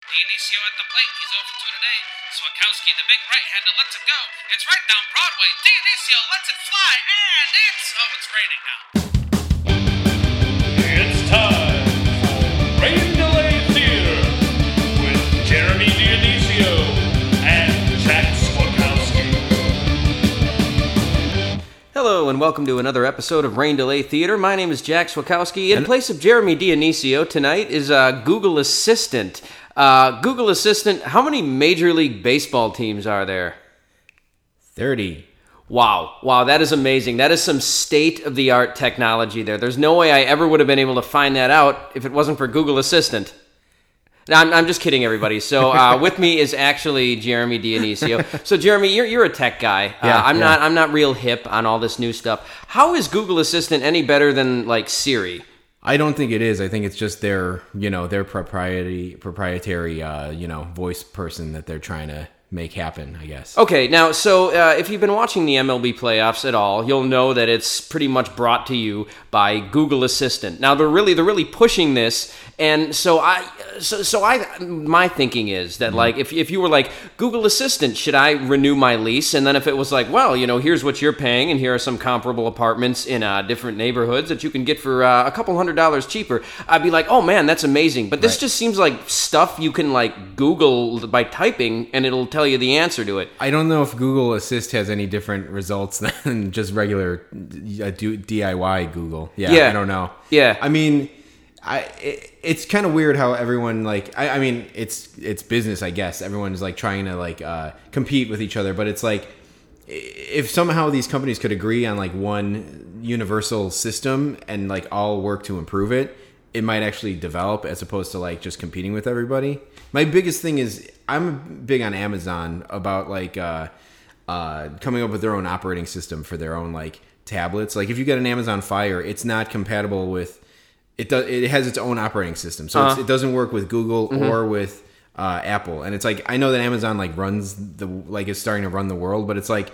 Dionisio at the plate. He's over to today. Swakowski, the big right-hander, lets it go. It's right down Broadway. Dionisio lets it fly, and it's oh, it's raining now. It's time for Rain Delay Theater with Jeremy Dionisio and Jack Swakowski. Hello and welcome to another episode of Rain Delay Theater. My name is Jack Swakowski. In place of Jeremy Dionisio tonight is uh, Google Assistant. Uh, Google Assistant, how many Major League Baseball teams are there? 30. Wow, wow, that is amazing. That is some state of the art technology there. There's no way I ever would have been able to find that out if it wasn't for Google Assistant. No, I'm, I'm just kidding, everybody. So uh, with me is actually Jeremy Dionisio. So Jeremy, you're, you're a tech guy. Uh, Yeah, I'm yeah. not. I'm not real hip on all this new stuff. How is Google Assistant any better than like Siri? I don't think it is. I think it's just their, you know, their propriety proprietary uh, you know, voice person that they're trying to make happen, I guess. Okay, now, so uh, if you've been watching the MLB playoffs at all, you'll know that it's pretty much brought to you by Google Assistant. Now, they're really they're really pushing this, and so I, so, so I, my thinking is that like if if you were like Google Assistant, should I renew my lease? And then if it was like, well, you know, here's what you're paying, and here are some comparable apartments in uh, different neighborhoods that you can get for uh, a couple hundred dollars cheaper, I'd be like, oh man, that's amazing. But this Right. just seems like stuff you can like Google by typing, and it'll tell you the answer to it. I don't know if Google Assist has any different results than just regular uh, DIY Google. Yeah, Yeah. I don't know. Yeah. I mean, I it, it's kind of weird how everyone like I, I mean it's it's business I guess everyone's like trying to like uh, compete with each other but it's like if somehow these companies could agree on like one universal system and like all work to improve it it might actually develop as opposed to like just competing with everybody. My biggest thing is i'm big on amazon about like uh uh coming up with their own operating system for their own like tablets. Like if you get an amazon fire it's not compatible with it does it has its own operating system. So it's, it doesn't work with google or with uh, apple. And it's like i know that amazon like runs the like is starting to run the world but it's like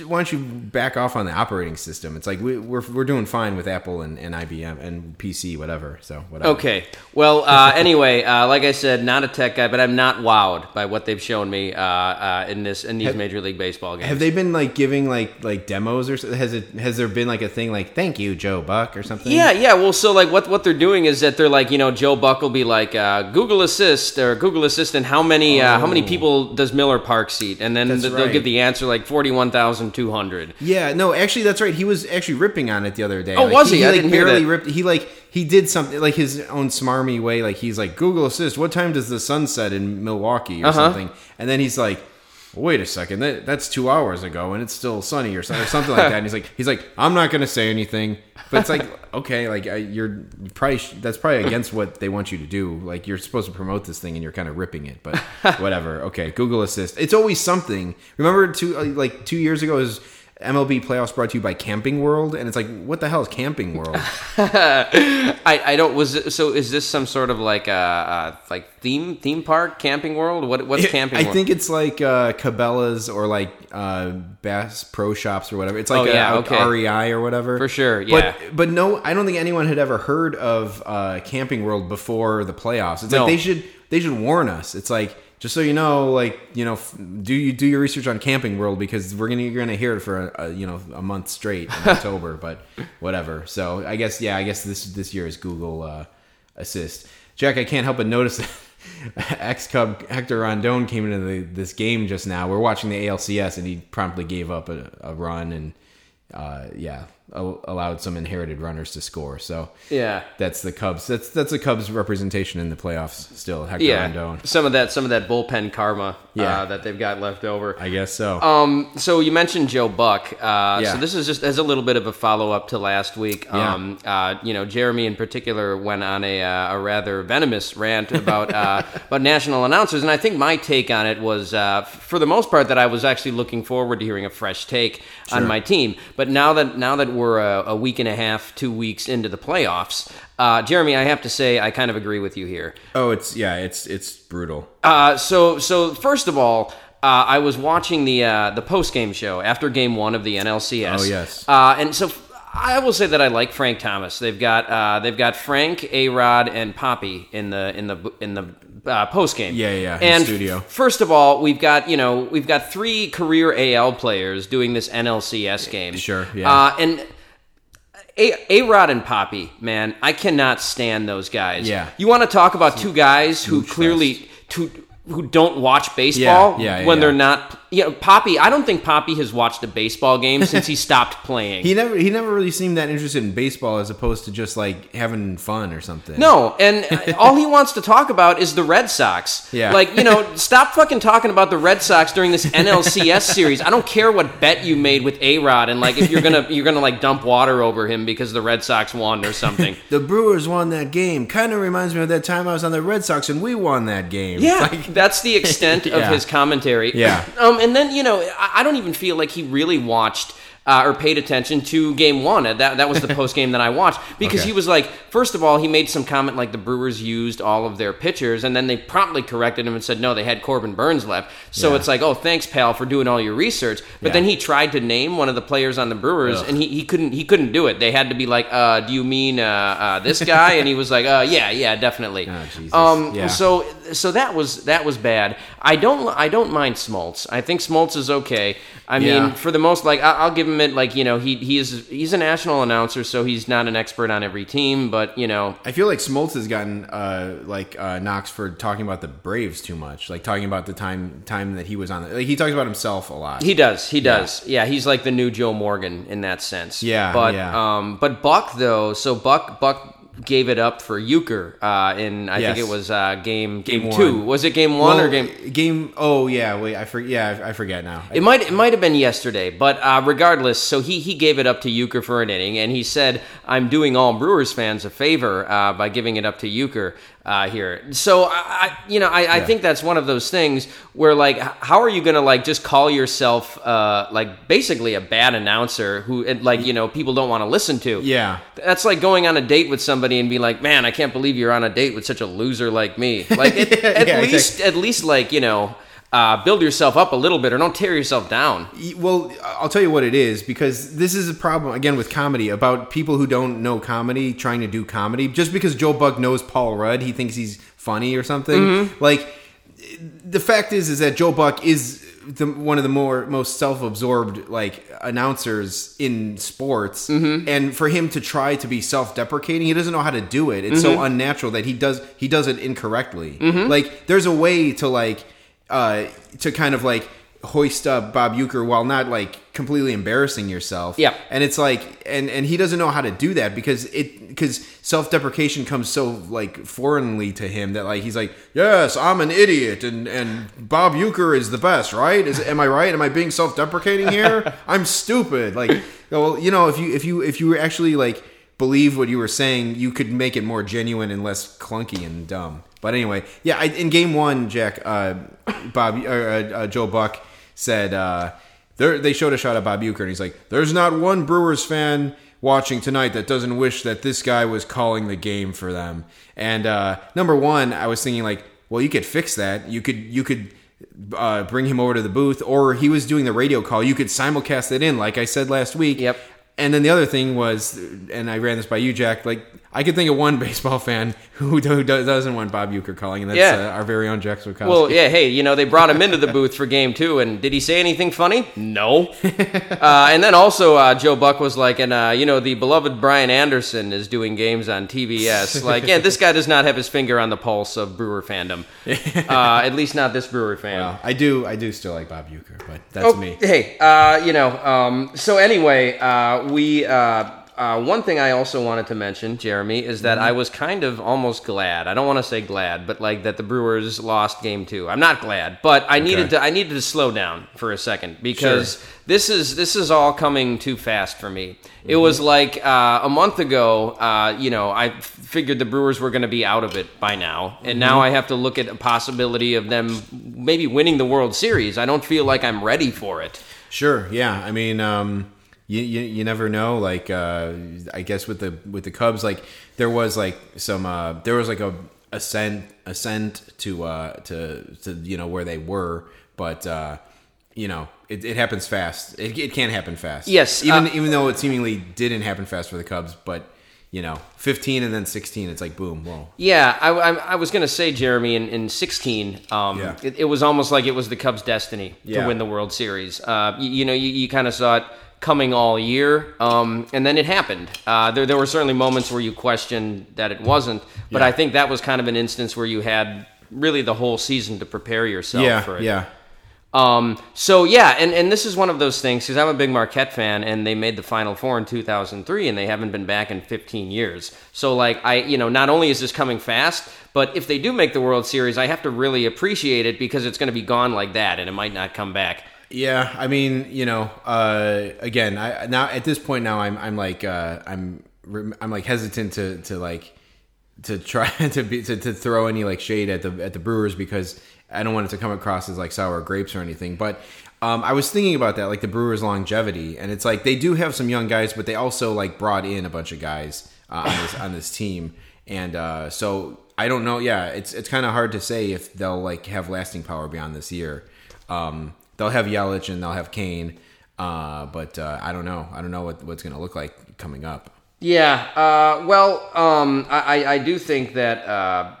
why don't you back off on the operating system it's like we, we're, we're doing fine with apple and, and ibm and pc whatever so whatever Okay. Well, uh, anyway, uh, like I said, not a tech guy, but I'm not wowed by what they've shown me uh, uh, in this in these Major League Baseball games. have they been like giving like like demos or has it has there been like a thing like thank you joe buck or something yeah, yeah. Well, so like what what they're doing is that they're like you know Joe Buck will be like uh, Google Assist or Google Assistant. How many uh, how many Oh. people does Miller Park seat? And then That's they'll give the answer like forty one thousand two hundred. Yeah, no, actually, that's right. He was actually ripping on it the other day. Oh, was he? I like, didn't hear barely that. ripped. He like he did something like his own smarmy way. Like he's like Google Assist. What time does the sun set in Milwaukee or Uh-huh. something? And then he's like, wait a second, that, that's two hours ago, and it's still sunny or something, or something like that. And he's like, he's like, I'm not gonna say anything. But it's like, okay, like uh, you're probably sh- that's probably against what they want you to do. Like you're supposed to promote this thing, and you're kind of ripping it. But whatever. Okay, Google Assist. It's always something. Remember two uh, like two years ago was. MLB playoffs brought to you by Camping World, and it's like, what the hell is Camping World? I, I don't was it, so is this some sort of like uh, uh like theme theme park camping world? What what's camping? I world? think it's like uh, Cabela's or like uh, Bass Pro Shops or whatever. It's like Oh, a, yeah, okay. REI or whatever. For sure, yeah. But but no, I don't think anyone had ever heard of uh, Camping World before the playoffs. It's No. like they should they should warn us. It's like just so you know, like you know, f- do you do your research on Camping World because we're gonna you're gonna hear it for a, a you know a month straight in October, but whatever. So I guess yeah, I guess this this year is Google uh, Assist. Jack, I can't help but notice that ex Cub Hector Rondon came into the, this game just now. We're watching the ALCS, and he promptly gave up a, a run and uh, yeah, allowed some inherited runners to score. So yeah. that's the Cubs. That's that's the Cubs representation in the playoffs still. Hector Yeah, Rondon. some of that, some of that bullpen karma, Yeah. uh, that they've got left over. I guess so. Um, so you mentioned Joe Buck. Uh, Yeah. So this is just as a little bit of a follow up to last week. Yeah. Um, uh, you know, Jeremy in particular went on a, uh, a rather venomous rant about uh, about national announcers, and I think my take on it was, uh, for the most part, that I was actually looking forward to hearing a fresh take on my team. But now that now that we're a, a week and a half, two weeks into the playoffs, uh, Jeremy, I have to say I kind of agree with you here. oh, it's yeah, it's it's brutal. Uh, so so first of all, uh, I was watching the uh, the post game show after Game One of the NLCS. Oh, yes. Uh, and so I will say that I like Frank Thomas. They've got uh, they've got Frank, A Rod, and Papi in the in the in the uh, post game. Yeah, yeah, in And studio. first of all, we've got you know we've got three career AL players doing this NLCS game. Sure, yeah. Uh, and a Rod and Papi, man, I cannot stand those guys. Yeah. You want to talk about two guys who clearly two, who don't watch baseball Yeah, yeah, when yeah. they're not. You know, Papi. I don't think Papi has watched a baseball game since he stopped playing. He never he never really seemed that interested in baseball as opposed to just like having fun or something. No, and all he wants to talk about is the Red Sox. Yeah. Like, you know, stop fucking talking about the Red Sox during this NLCS series. I don't care what bet you made with A-Rod and like if you're going to you're to like dump water over him because the Red Sox won or something. The Brewers won that game. Kind of reminds me of that time I was on the Red Sox and we won that game. Yeah, Like, that's the extent of Yeah. his commentary. Yeah. Um, and then you know, I, I don't even feel like he really watched. Uh, or paid attention to game one. That that was the post game that I watched because Okay. he was like, first of all, he made some comment like the Brewers used all of their pitchers, and then they promptly corrected him and said no, they had Corbin Burnes left. So Yeah. it's like, oh, thanks, pal, for doing all your research. But Yeah. then he tried to name one of the players on the Brewers, and he, he couldn't he couldn't do it. They had to be like, uh, do you mean uh, uh, this guy? and he was like, uh, yeah, yeah, definitely. Oh. Um, Yeah. so so that was that was bad. I don't I don't mind Smoltz. I think Smoltz is okay. I mean, for the most like I- I'll give him it. Like you know, he he is he's a national announcer, so he's not an expert on every team. But you know, I feel like Smoltz has gotten uh, like uh, knocks for talking about the Braves too much, like talking about the time time that he was on. The, like he talks about himself a lot. he does he does. Yeah. he's like the new Joe Morgan in that sense. Yeah, but yeah. um, but Buck though, so Buck Buck. Gave it up for Uecker uh, in I Yes. think it was uh, game game, Game two. one. Was it game one Well, or game? game? Oh yeah, wait, I forget. Yeah, I, I forget now. It might it might have been yesterday, but uh, regardless, so he he gave it up to Uecker for an inning, and he said, "I'm doing all Brewers fans a favor uh, by giving it up to Uecker uh, here." So I, you know I, I think that's one of those things where like how are you gonna like just call yourself uh, like basically a bad announcer who it, like you know people don't want to listen to? yeah, That's like going on a date with somebody and be like, "Man, I can't believe you're on a date with such a loser like me." Like, at, at Yeah, least, at least, like you know, uh, build yourself up a little bit, or don't tear yourself down. Well, I'll tell you what it is because this is a problem again with comedy about people who don't know comedy trying to do comedy. Just because Joe Buck knows Paul Rudd, he thinks he's funny or something. Mm-hmm. Like the fact is, is that Joe Buck is the, one of the more most self-absorbed like announcers in sports, Mm-hmm. and for him to try to be self-deprecating, he doesn't know how to do it. It's Mm-hmm. so unnatural that he does he does it incorrectly. Like there's a way to like uh to kind of like hoist up Bob Uecker while not like completely embarrassing yourself. Yeah. And it's like and and he doesn't know how to do that because it because self-deprecation comes so like foreignly to him that like he's like, "Yes, I'm an idiot and and Bob Uecker is the best, right? Is am I right? Am I being self-deprecating here? I'm stupid." Like, well, you know, if you if you if you were actually like believe what you were saying, you could make it more genuine and less clunky and dumb. But anyway, yeah, I, in game one, Jack, uh, Bob, uh, uh, Joe Buck said uh, they showed a shot of Bob Uecker, and he's like, "There's not one Brewers fan watching tonight that doesn't wish that this guy was calling the game for them." And uh, number one, I was thinking like, well, you could fix that. You could you could uh, bring him over to the booth, or he was doing the radio call. You could simulcast it in, like I said last week. Yep. And then the other thing was, and I ran this by you, Jack. Like I could think of one baseball fan who, who do- doesn't want Bob Uecker calling, and that's Yeah. uh, our very own Jack Swikowski. Well, yeah, hey, you know, they brought him into the booth for game two, and did he say anything funny? No. uh, and then also, uh, Joe Buck was like, and, uh, you know, the beloved Brian Anderson is doing games on TBS. Like, yeah, this guy does not have his finger on the pulse of Brewer fandom. Uh, at least not this Brewer fan. Well, I do, I do still like Bob Uecker, but that's Oh, me. Hey, uh, you know, um, so anyway, uh, we. Uh, one thing I also wanted to mention, Jeremy, is that Mm-hmm. I was kind of almost glad. I don't want to say glad, but like that the Brewers lost Game Two. I'm not glad, but I needed to. I needed to slow down for a second because Sure. this is this is all coming too fast for me. It Mm-hmm. was like uh, a month ago. Uh, you know, I f- figured the Brewers were going to be out of it by now, and now Mm-hmm. I have to look at a possibility of them maybe winning the World Series. I don't feel like I'm ready for it. Sure, yeah. I mean, um, you, you you never know. Like, uh, I guess with the with the Cubs, like there was like some uh, there was like a ascent ascent to uh, to to you know where they were, but uh, you know it, it happens fast. It, it can happen fast. Yes, even uh, even though it seemingly didn't happen fast for the Cubs, but you know, 15 and then 16. It's like boom, whoa. Yeah, I, I, I was going to say, Jeremy, in, in 16, um, Yeah. it, it was almost like it was the Cubs' destiny Yeah. to win the World Series. Uh, you, you know, you, you kind of saw it coming all year, um, and then it happened. Uh, there, there were certainly moments where you questioned that it wasn't, but Yeah. I think that was kind of an instance where you had really the whole season to prepare yourself Yeah, for it. yeah. Um, so yeah, and, and this is one of those things because I'm a big Marquette fan, and they made the Final Four in 2003, and they haven't been back in 15 years. So like I, you know, not only is this coming fast, but if they do make the World Series, I have to really appreciate it because it's going to be gone like that, and it might not come back. Yeah, I mean, you know, uh, again, I now at this point now I'm I'm like uh, I'm I'm like hesitant to to like to try to be to, to throw any like shade at the at the Brewers because I don't want it to come across as like sour grapes or anything. But um, I was thinking about that, like the Brewers' longevity, and it's like they do have some young guys, but they also like brought in a bunch of guys uh, on this on this team, and uh, so I don't know. Yeah, it's it's kind of hard to say if they'll like have lasting power beyond this year. Um, they'll have Yelich and they'll have Cain, uh, but uh, I don't know. I don't know what what's going to look like coming up. Yeah. Uh, well, um, I, I- do think that. Uh,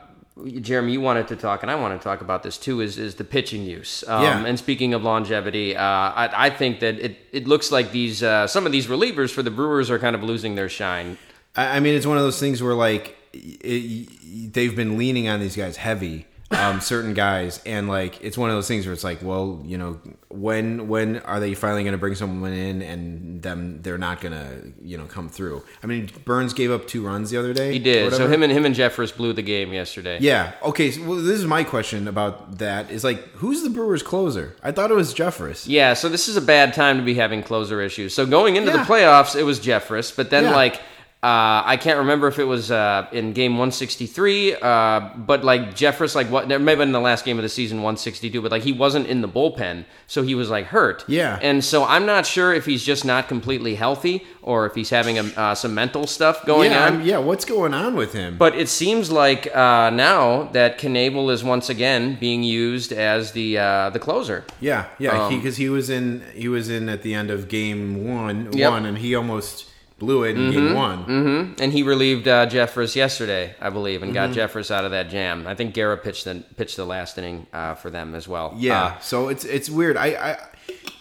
Jeremy, you wanted to talk, and I want to talk about this too. Is is the pitching use? Um, Yeah. And speaking of longevity, uh, I, I think that it, it looks like these uh, some of these relievers for the Brewers are kind of losing their shine. I I mean, it's one of those things where like it, they've been leaning on these guys heavy, um, certain guys, and like it's one of those things where it's like, well, you know, when when are they finally going to bring someone in and them they're not going to you know come through? I mean, Burnes gave up two runs the other day. He did. So him and him and Jeffress blew the game yesterday. Yeah. Okay. So, well, this is my question about that. Is like, who's the Brewers' closer? I thought it was Jeffress. Yeah, so this is a bad time to be having closer issues. So going into Yeah. the playoffs, it was Jeffress, but then Yeah. like uh, I can't remember if it was uh, in game 163, uh, but like Jeffress, like what? There may have been in the last game of the season 162, but like he wasn't in the bullpen, so he was like hurt. Yeah. and so I'm not sure if he's just not completely healthy or if he's having a, uh, some mental stuff going yeah. on. I'm- yeah. What's going on with him? But it seems like uh, now that Knebel is once again being used as the uh, the closer. Yeah, yeah, Um, because he, was in he was in at the end of game one, Yep. one, and he almost blew it in game one. hmm And he relieved uh, Jeffress yesterday, I believe, and got Jeffress out of that jam. I think Garrett pitched the pitched the last inning uh, for them as well. Yeah, Uh, so it's it's weird. I, I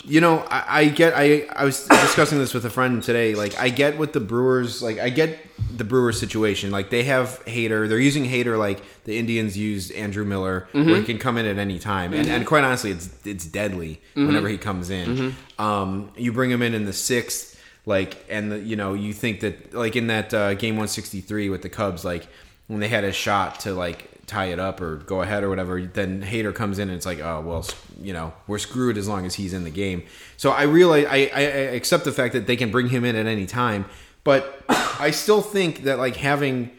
you know, I, I get. I I was discussing this with a friend today. Like, I get what the Brewers like. I get the Brewers situation. Like, they have Hader. They're using Hader like the Indians used Andrew Miller, where he can come in at any time. And, and quite honestly, it's it's deadly whenever he comes in. Um, you bring him in in the sixth. Like and the, you know you think that like in that uh, game 163 with the Cubs like when they had a shot to like tie it up or go ahead or whatever, then Hader comes in and it's like, oh well, you know, we're screwed as long as he's in the game. So I realize I, I, I accept the fact that they can bring him in at any time, but I still think that like having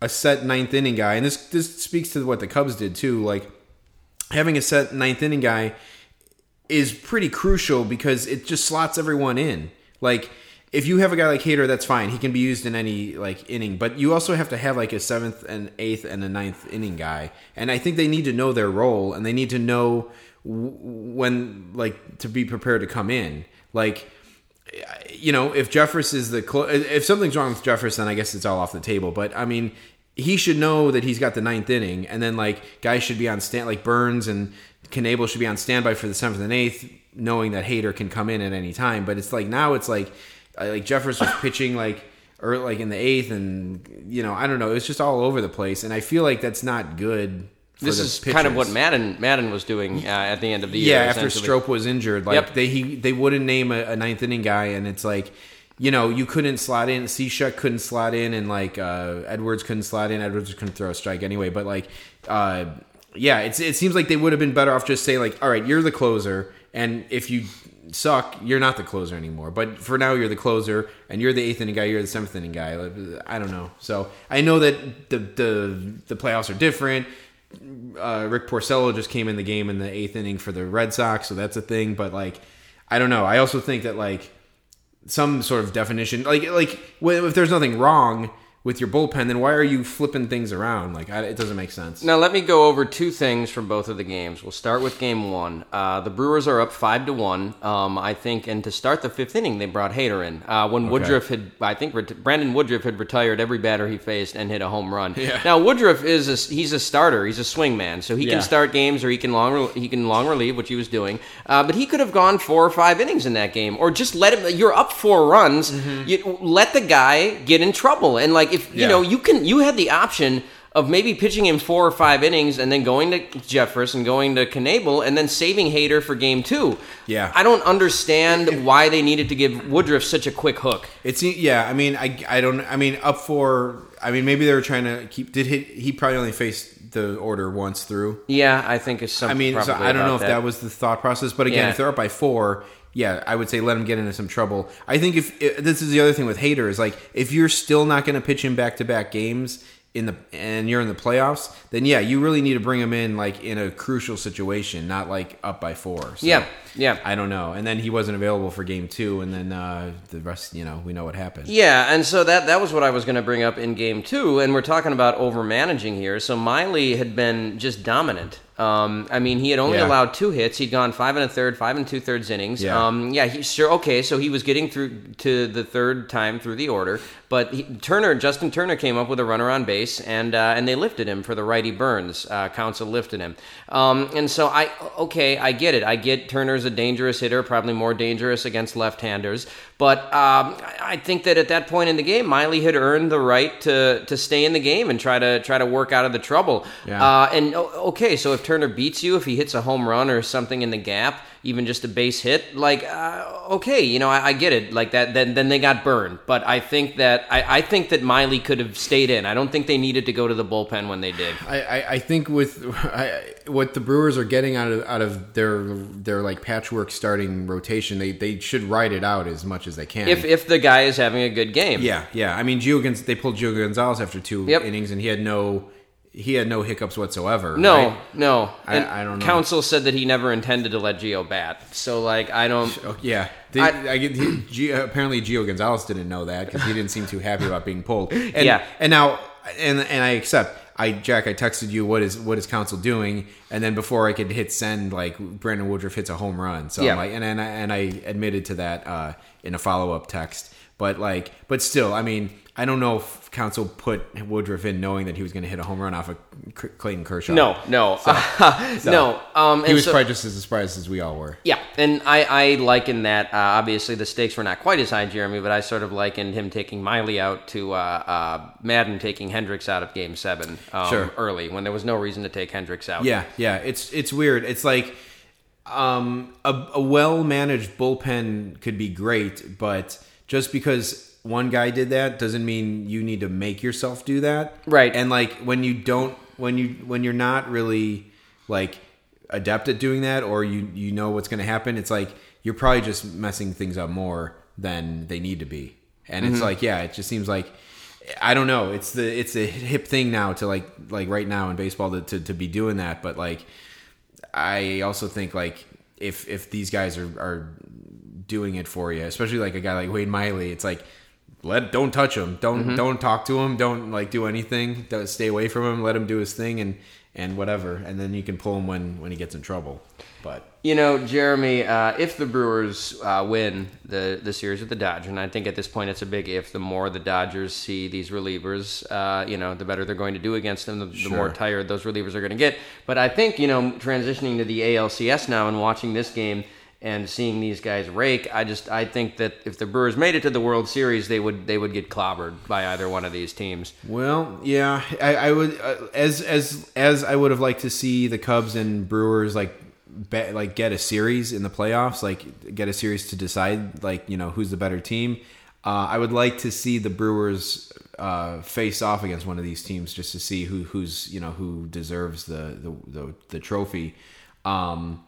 a set ninth inning guy, and this this speaks to what the Cubs did too, like having a set ninth inning guy is pretty crucial because it just slots everyone in. Like if you have a guy like Hader, that's fine. He can be used in any like inning, but you also have to have like a seventh and eighth and a ninth inning guy. And I think they need to know their role and they need to know when like to be prepared to come in. Like you know, if Jeffress is the clo- if something's wrong with Jeffress, then I guess it's all off the table. But I mean, he should know that he's got the ninth inning, and then like guys should be on stand like Burnes and Knebel should be on standby for the seventh and eighth, knowing that Hader can come in at any time. But it's like now it's like like Jeffress was pitching like or like in the eighth, and you know I don't know, it's just all over the place, and I feel like that's not good. For this is kind of what. Maddon Maddon was doing uh, at the end of the year. Yeah, after. Strop was injured, like Yep. they he they wouldn't name a, a ninth inning guy, and it's like, you know, you couldn't slot in. Cishek couldn't slot in, and like uh, Edwards couldn't slot in. Edwards couldn't throw a strike anyway. But like, uh, yeah, it's it seems like they would have been better off just say like, all right, you're the closer, and if you suck, you're not the closer anymore. But for now, you're the closer, and you're the eighth inning guy. You're the seventh inning guy. I don't know. So I know that the the the playoffs are different uh, Rick Porcello just came in the game in the eighth inning for the Red Sox, so that's a thing. But like, I don't know. I also think that like some sort of definition, like like if there's nothing wrong with your bullpen, then why are you flipping things around? Like I, it doesn't make sense. Now let me go over two things from both of the games. We'll start with game one. Uh, the Brewers are up five to one. Um, I think, and to start the fifth inning, they brought Hader in. Uh, when Woodruff had, I think ret- Brandon Woodruff had retired every batter he faced and hit a home run. Yeah. Now Woodruff is a, he's a starter. He's a swing man, so he Yeah. can start games or he can long rel- he can long relieve, which he was doing. Uh, but he could have gone four or five innings in that game, or just let him. You're up four runs. You let the guy get in trouble, and like if you know you can you had the option of maybe pitching him four or five innings and then going to Jeffress and going to Knebel and then saving Hader for game two. Yeah. I don't understand why they needed to give Woodruff such a quick hook. It's yeah. I mean, I I don't. I mean, up for. I mean, maybe they were trying to keep. Did he? He probably only faced the order once through. Yeah, I think it's something. I mean, so I don't know if that. was the thought process, but again, Yeah. if they're up by four, yeah, I would say let him get into some trouble. I think if, if this is the other thing with Hader is like if you're still not going to pitch him back to back games in the and you're in the playoffs, then yeah, you really need to bring him in like in a crucial situation, not like up by four. So, Yeah, yeah. I don't know. And then he wasn't available for game two, and then uh, the rest, you know, we know what happened. Yeah, and so that that was what I was going to bring up in game two, and we're talking about over managing here. So Miley had been just dominant. Um, I mean, he had only Yeah. allowed two hits. He'd gone five and a third, five and two thirds innings. Yeah. Um, yeah, he sure okay. So he was getting through to the third time through the order, but he, Turner, Justin Turner, came up with a runner on base, and uh, and they lifted him for the righty Burnes. Uh, Counsell lifted him, um, and so I okay, I get it. I get Turner's a dangerous hitter, probably more dangerous against left-handers. But um, I I think that at that point in the game, Miley had earned the right to to stay in the game and try to try to work out of the trouble. Yeah. Uh, and okay, so if Turner beats you, if he hits a home run or something in the gap, even just a base hit, like uh, okay, you know, I, I get it. Like that, then then they got burned. But I think that I, I think that Miley could have stayed in. I don't think they needed to go to the bullpen when they did. I, I, I think with I, what the Brewers are getting out of out of their their like patchwork starting rotation, they they should ride it out as much as they can. If if the guy is having a good game, yeah, yeah. I mean, Gio they pulled Gio Gonzalez after two Yep. innings, and he had no he had no hiccups whatsoever. No, right? no. I- I don't know. Counsell said that he never intended to let Gio bat. So like I don't. Yeah, I- I, he, Gio, apparently Gio Gonzalez didn't know that because he didn't seem too happy about being pulled. And, Yeah. and now and and I accept. I Jack, I texted you what is what is Counsell doing, and then before I could hit send, like Brandon Woodruff hits a home run. So Yeah. I'm like, and and I, and I admitted to that uh, in a follow up text. But like, but still, I mean, I don't know if Counsell put Woodruff in knowing that he was going to hit a home run off of Clayton Kershaw. No, no, no. Um, he was so- probably just as surprised as we all were. Yeah, and I, I liken that. Uh, obviously, the stakes were not quite as high, Jeremy, but I sort of likened him taking Miley out to uh, uh, Maddon taking Hendricks out of Game Seven um, Sure. early when there was no reason to take Hendricks out. Yeah, yeah. It's it's weird. It's like um, a, a well managed bullpen could be great, but just because one guy did that doesn't mean you need to make yourself do that. Right. And like when you don't, when you when you're not really like adept at doing that, or you you know what's going to happen, it's like you're probably just messing things up more than they need to be. And it's mm-hmm. like, yeah, it just seems like. I don't know. It's the it's a hip thing now to like like right now in baseball to, to, to be doing that. But like I also think like if if these guys are are doing it for you, especially like a guy like Wade Miley, it's like let don't touch him, don't don't talk to him, don't like do anything, don't stay away from him, let him do his thing and and whatever, and then you can pull him when when he gets in trouble. But You know, Jeremy, uh, if the Brewers uh, win the, the series with the Dodgers, and I think at this point it's a big if, the more the Dodgers see these relievers, uh, you know, the better they're going to do against them, the, the more tired those relievers are going to get. But I think, you know, transitioning to the ALCS now and watching this game and seeing these guys rake, I just I think that if the Brewers made it to the World Series, they would they would get clobbered by either one of these teams. Well, yeah, I, I would uh, as as as I would have liked to see the Cubs and Brewers like bet, like get a series in the playoffs, like get a series to decide like you know who's the better team. Uh, I would like to see the Brewers uh, face off against one of these teams just to see who who's you know who deserves the the the, the trophy. Um,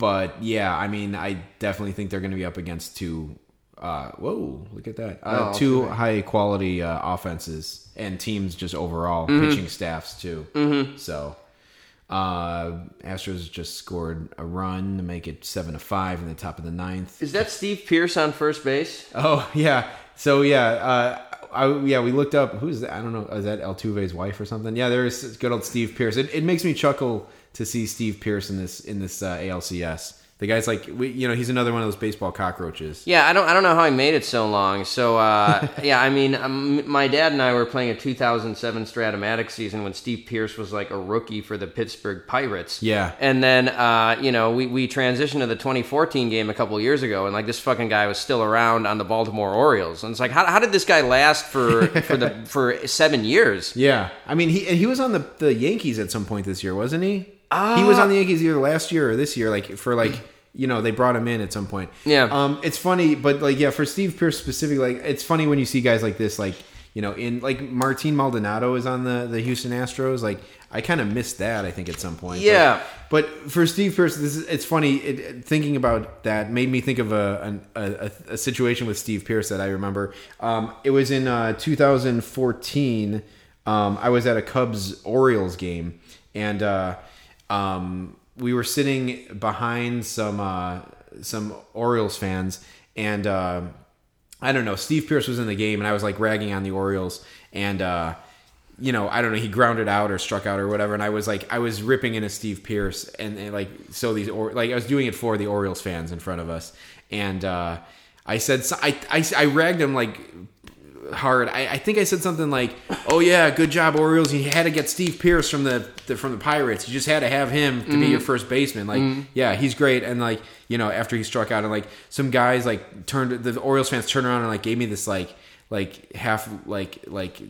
but yeah, I mean, I definitely think they're going to be up against two. Uh, whoa! Look at that. Uh, Oh, two high quality uh, offenses and teams just overall pitching staffs too. Mm-hmm. So, uh, Astros just scored a run to make it seven to five in the top of the ninth. Is that Steve Pearce on first base? Oh yeah. So yeah, uh, I, yeah, we looked up who's that? I don't know. Is that Altuve's wife or something? Yeah, there is good old Steve Pearce. It, it makes me chuckle to see Steve Pearce in this in this uh, ALCS. The guy's like, we, you know, he's another one of those baseball cockroaches. Yeah, I don't I don't know how he made it so long. So uh, yeah, I mean, um, my dad and I were playing a 2007 Strat-O-Matic season when Steve Pearce was like a rookie for the Pittsburgh Pirates. Yeah. and then uh, you know we we transitioned to the 2014 game a couple years ago, and like this fucking guy was still around on the Baltimore Orioles, and it's like how, how did this guy last for for the for seven years? Yeah, I mean, he he was on the the Yankees at some point this year, wasn't he? He was on the Yankees either last year or this year, like for like you know they brought him in at some point. Yeah. Um, it's funny, but like yeah, for Steve Pearce specifically, like it's funny when you see guys like this, like you know, in like Martin Maldonado is on the the Houston Astros. Like I kind of missed that. I think at some point. Yeah. But, for Steve Pearce, this is it's funny. It, thinking about that made me think of a, an, a a situation with Steve Pearce that I remember. Um, it was in uh, 2014. Um, I was at a Cubs Orioles game, and uh, um, we were sitting behind some uh, some Orioles fans, and uh, I don't know. Steve Pearce was in the game, and I was like ragging on the Orioles, and uh, you know, I don't know. He grounded out or struck out or whatever, and I was like, I was ripping into Steve Pearce, and, and like so these or like I was doing it for the Orioles fans in front of us, and uh, I said I, I I ragged him like hard. I, I think I said something like, "Oh yeah, good job Orioles. You had to get Steve Pearce from the, the from the Pirates. You just had to have him to be mm-hmm. your first baseman. Like, mm-hmm. yeah, he's great." And like, you know, after he struck out, and like some guys like turned the Orioles fans turned around and like gave me this like like half like like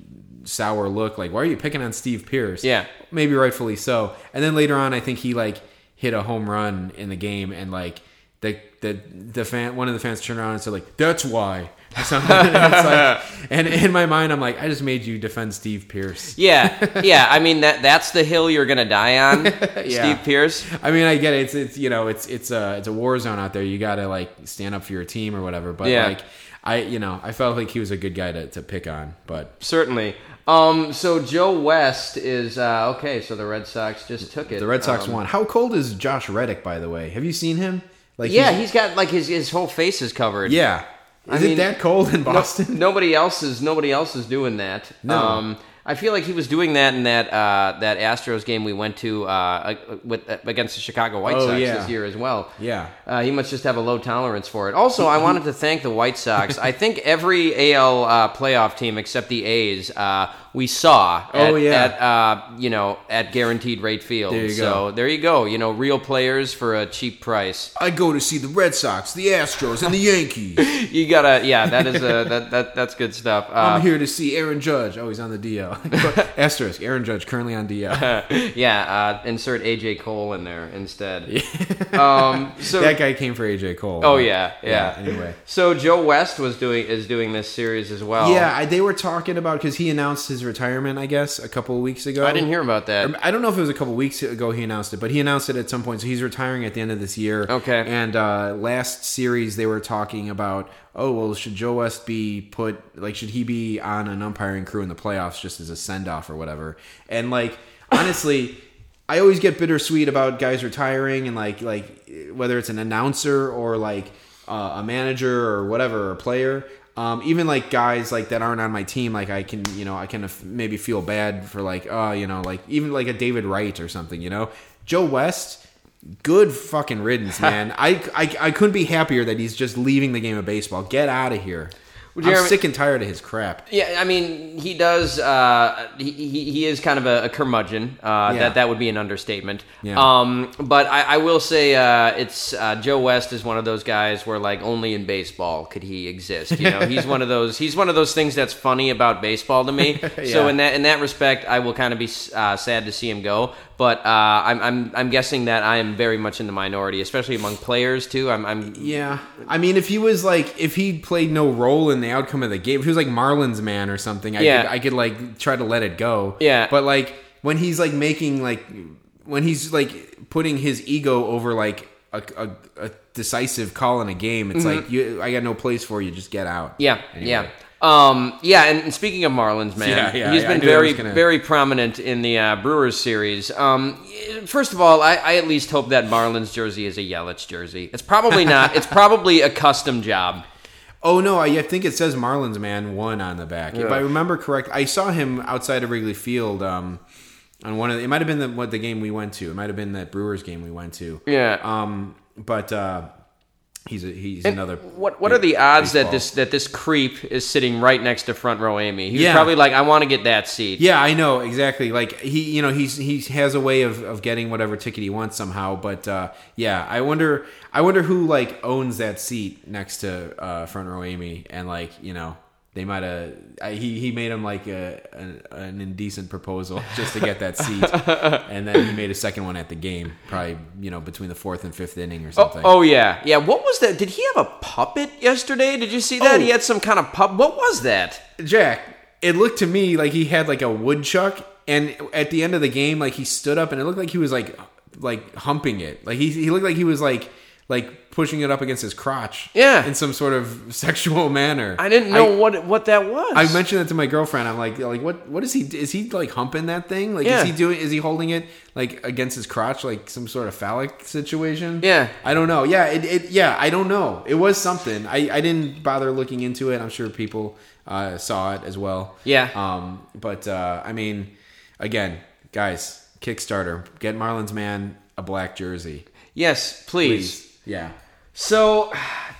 sour look like why are you picking on Steve Pearce Yeah. maybe rightfully so and then later on I think he like hit a home run in the game and like the the the fan one of the fans turned around and said like that's why or something. and, like, and in my mind I'm like I just made you defend Steve Pearce Yeah, yeah. I mean that that's the hill you're gonna die on, Steve Pearce. I mean, I get it. It's it's you know, it's it's a it's a war zone out there. You got to like stand up for your team or whatever. But Yeah. like I you know, I felt like he was a good guy to, to pick on. But Certainly. Um, so Joe West is uh, okay. So the Red Sox just took it. the Red Sox Um, won. How cold is Josh Reddick, by the way? Have you seen him? Like Yeah, he's got like his his whole face is covered. yeah. I Is mean, it that cold in No- Boston? nobody else is nobody else is doing that. No. Um, I feel like he was doing that in that uh, that Astros game we went to uh, with against the Chicago White Oh, Sox yeah. this year as well. Yeah. Uh, he must just have a low tolerance for it. Also, I wanted to thank the White Sox. I think every AL uh, playoff team except the A's uh, we saw. At, Oh, yeah. At uh, you know at guaranteed rate field. There you so go. there you go. You know real players for a cheap price. I go to see the Red Sox, the Astros, and the Yankees. You gotta yeah. That is a that, that that's good stuff. Uh, I'm here to see Aaron Judge. Oh, he's on the DL. Asterisk. Aaron Judge currently on DL. yeah, uh, insert AJ Cole in there instead. um, so that guy came for AJ Cole. oh yeah, yeah, Anyway. so Joe West was doing is doing this series as well. Yeah, I, they were talking about because he announced his retirement, I guess, a couple of weeks ago. I didn't hear about that. I don't know if it was a couple weeks ago he announced it, but he announced it at some point. So he's retiring at the end of this year. Okay. And uh, last series they were talking about, oh well, should Joe West be put like should he be on an umpiring crew in the playoffs just as a send off or whatever? And like honestly. I always get bittersweet about guys retiring and like like whether it's an announcer or like uh, a manager or whatever, or a player. Um, even like guys like that aren't on my team, like I can, you know, I can maybe feel bad for like, oh, you know, like even like a David Wright or something, you know. Joe West, good fucking riddance, man. I, I I couldn't be happier that he's just leaving the game of baseball. Get out of here. I'm Jeremy- sick and tired of his crap. Yeah, I mean, he does. Uh, he, he he is kind of a, a curmudgeon. Uh, Yeah. That that would be an understatement. Yeah. Um, but I, I will say, uh, it's uh, Joe West is one of those guys where like only in baseball could he exist. You know, he's one of those. He's one of those things that's funny about baseball to me. So in that in that respect, I will kind of be uh, sad to see him go. But uh, I'm, I'm I'm guessing that I am very much in the minority, especially among players too. I'm, I'm Yeah, I mean, if he was like, if he played no role in the outcome of the game, if he was like Marlins man or something, I Yeah. could, I could like try to let it go. Yeah. but like when he's like making like when he's like putting his ego over like a, a, a decisive call in a game, it's like you, I got no place for you. Just get out. Mm-hmm. Yeah, Anyway. yeah. Um, yeah, and speaking of Marlins, man, Yeah, yeah, he's yeah, been very, gonna- very prominent in the uh, Brewers series. Um, first of all, I, I at least hope that Marlins jersey is a Yelich jersey. It's probably not. it's probably a custom job. Oh no, I, I think it says Marlins man one on the back. If I remember correct, I saw him outside of Wrigley Field um, on one of the, it might have been the what the game we went to. It might have been that Brewers game we went to. Yeah. Um, but uh, he's a, he's And another. What What are the odds that this that this creep is sitting right next to front row Amy? He's Yeah. probably like, I want to get that seat. Yeah, I know exactly. Like he, you know, he's he has a way of, of getting whatever ticket he wants somehow. But uh, yeah, I wonder, I wonder who like owns that seat next to uh, front row Amy, and like you know, they might have. He he made him like a, an an indecent proposal just to get that seat, and then he made a second one at the game, probably you know between the fourth and fifth inning or Oh, something. oh yeah, yeah. What was that? Did he have a puppet yesterday? Did you see that? Oh. He had some kind of pup. What was that? Jack, it looked to me like he had like a woodchuck, and at the end of the game, like he stood up, and it looked like he was like like humping it. Like he he looked like he was like like pushing it up against his crotch. Yeah. in some sort of sexual manner. I didn't know what what that was. I mentioned that to my girlfriend. I'm like, like what? What is he? Is he like humping that thing? Like, Yeah. is he doing? Is he holding it like against his crotch, like some sort of phallic situation? Yeah. I don't know. Yeah, it, it yeah, I don't know. It was something. I, I didn't bother looking into it. I'm sure people uh, saw it as well. Yeah. Um, but uh, I mean, again, guys, Kickstarter, get Marlins man a black jersey, Yes, please. please. Yeah, So,